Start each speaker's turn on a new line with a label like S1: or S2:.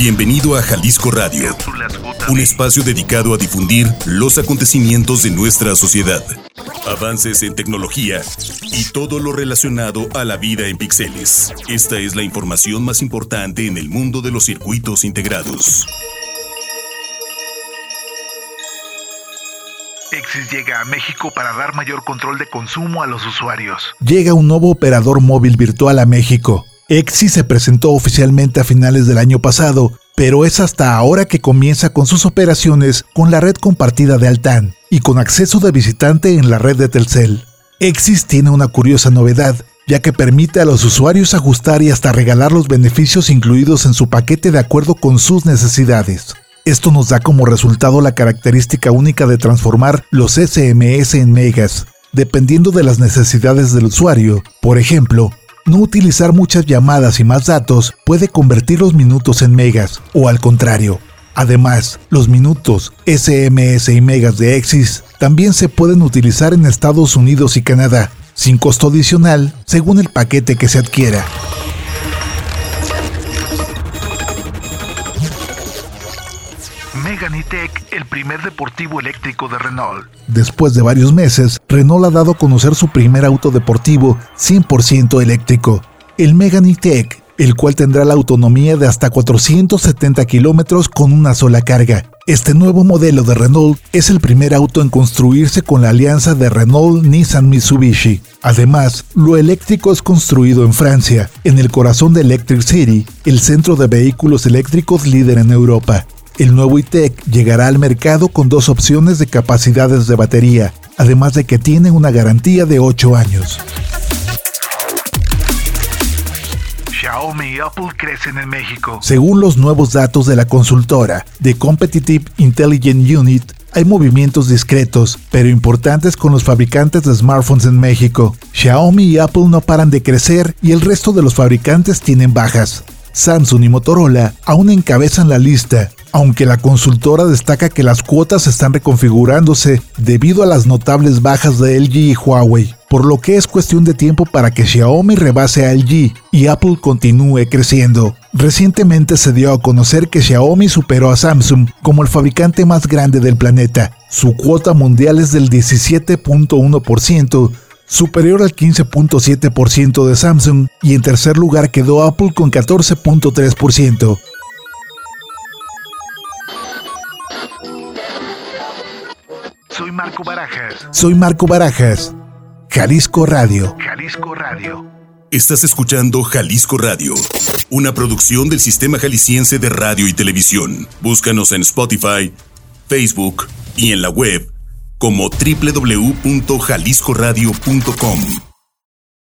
S1: Bienvenido a Jalisco Radio, un espacio dedicado a difundir los acontecimientos de nuestra sociedad, avances en tecnología y todo lo relacionado a la vida en píxeles. Esta es la información más importante en el mundo de los circuitos integrados.
S2: Exis llega a México para dar mayor control de consumo a los usuarios.
S3: Llega un nuevo operador móvil virtual a México. Exi se presentó oficialmente a finales del año pasado, pero es hasta ahora que comienza con sus operaciones con la red compartida de Altan y con acceso de visitante en la red de Telcel. Exis tiene una curiosa novedad, ya que permite a los usuarios ajustar y hasta regalar los beneficios incluidos en su paquete de acuerdo con sus necesidades. Esto nos da como resultado la característica única de transformar los SMS en megas, dependiendo de las necesidades del usuario. Por ejemplo, no utilizar muchas llamadas y más datos puede convertir los minutos en megas, o al contrario. Además, los minutos, SMS y megas de Exis también se pueden utilizar en Estados Unidos y Canadá, sin costo adicional según el paquete que se adquiera.
S2: Meganitech, el primer deportivo eléctrico de Renault.
S3: Después de varios meses, Renault ha dado a conocer su primer auto deportivo 100% eléctrico, el Meganitech, el cual tendrá la autonomía de hasta 470 kilómetros con una sola carga. Este nuevo modelo de Renault es el primer auto en construirse con la alianza de Renault-Nissan-Mitsubishi. Además, lo eléctrico es construido en Francia, en el corazón de Electric City, el centro de vehículos eléctricos líder en Europa. El nuevo iTech llegará al mercado con dos opciones de capacidades de batería, además de que tiene una garantía de 8 años.
S2: Xiaomi y Apple crecen en México.
S3: Según los nuevos datos de la consultora The Competitive Intelligence Unit, hay movimientos discretos, pero importantes con los fabricantes de smartphones en México. Xiaomi y Apple no paran de crecer y el resto de los fabricantes tienen bajas. Samsung y Motorola aún encabezan la lista, aunque la consultora destaca que las cuotas están reconfigurándose debido a las notables bajas de LG y Huawei, por lo que es cuestión de tiempo para que Xiaomi rebase a LG y Apple continúe creciendo. Recientemente se dio a conocer que Xiaomi superó a Samsung como el fabricante más grande del planeta. Su cuota mundial es del 17.1%, superior al 15.7% de Samsung, y en tercer lugar quedó Apple con 14.3%.
S2: Soy Marco Barajas.
S3: Soy Marco Barajas. Jalisco Radio.
S2: Jalisco Radio.
S1: Estás escuchando Jalisco Radio, una producción del Sistema Jalisciense de Radio y Televisión. Búscanos en Spotify, Facebook y en la web como www.jaliscoradio.com.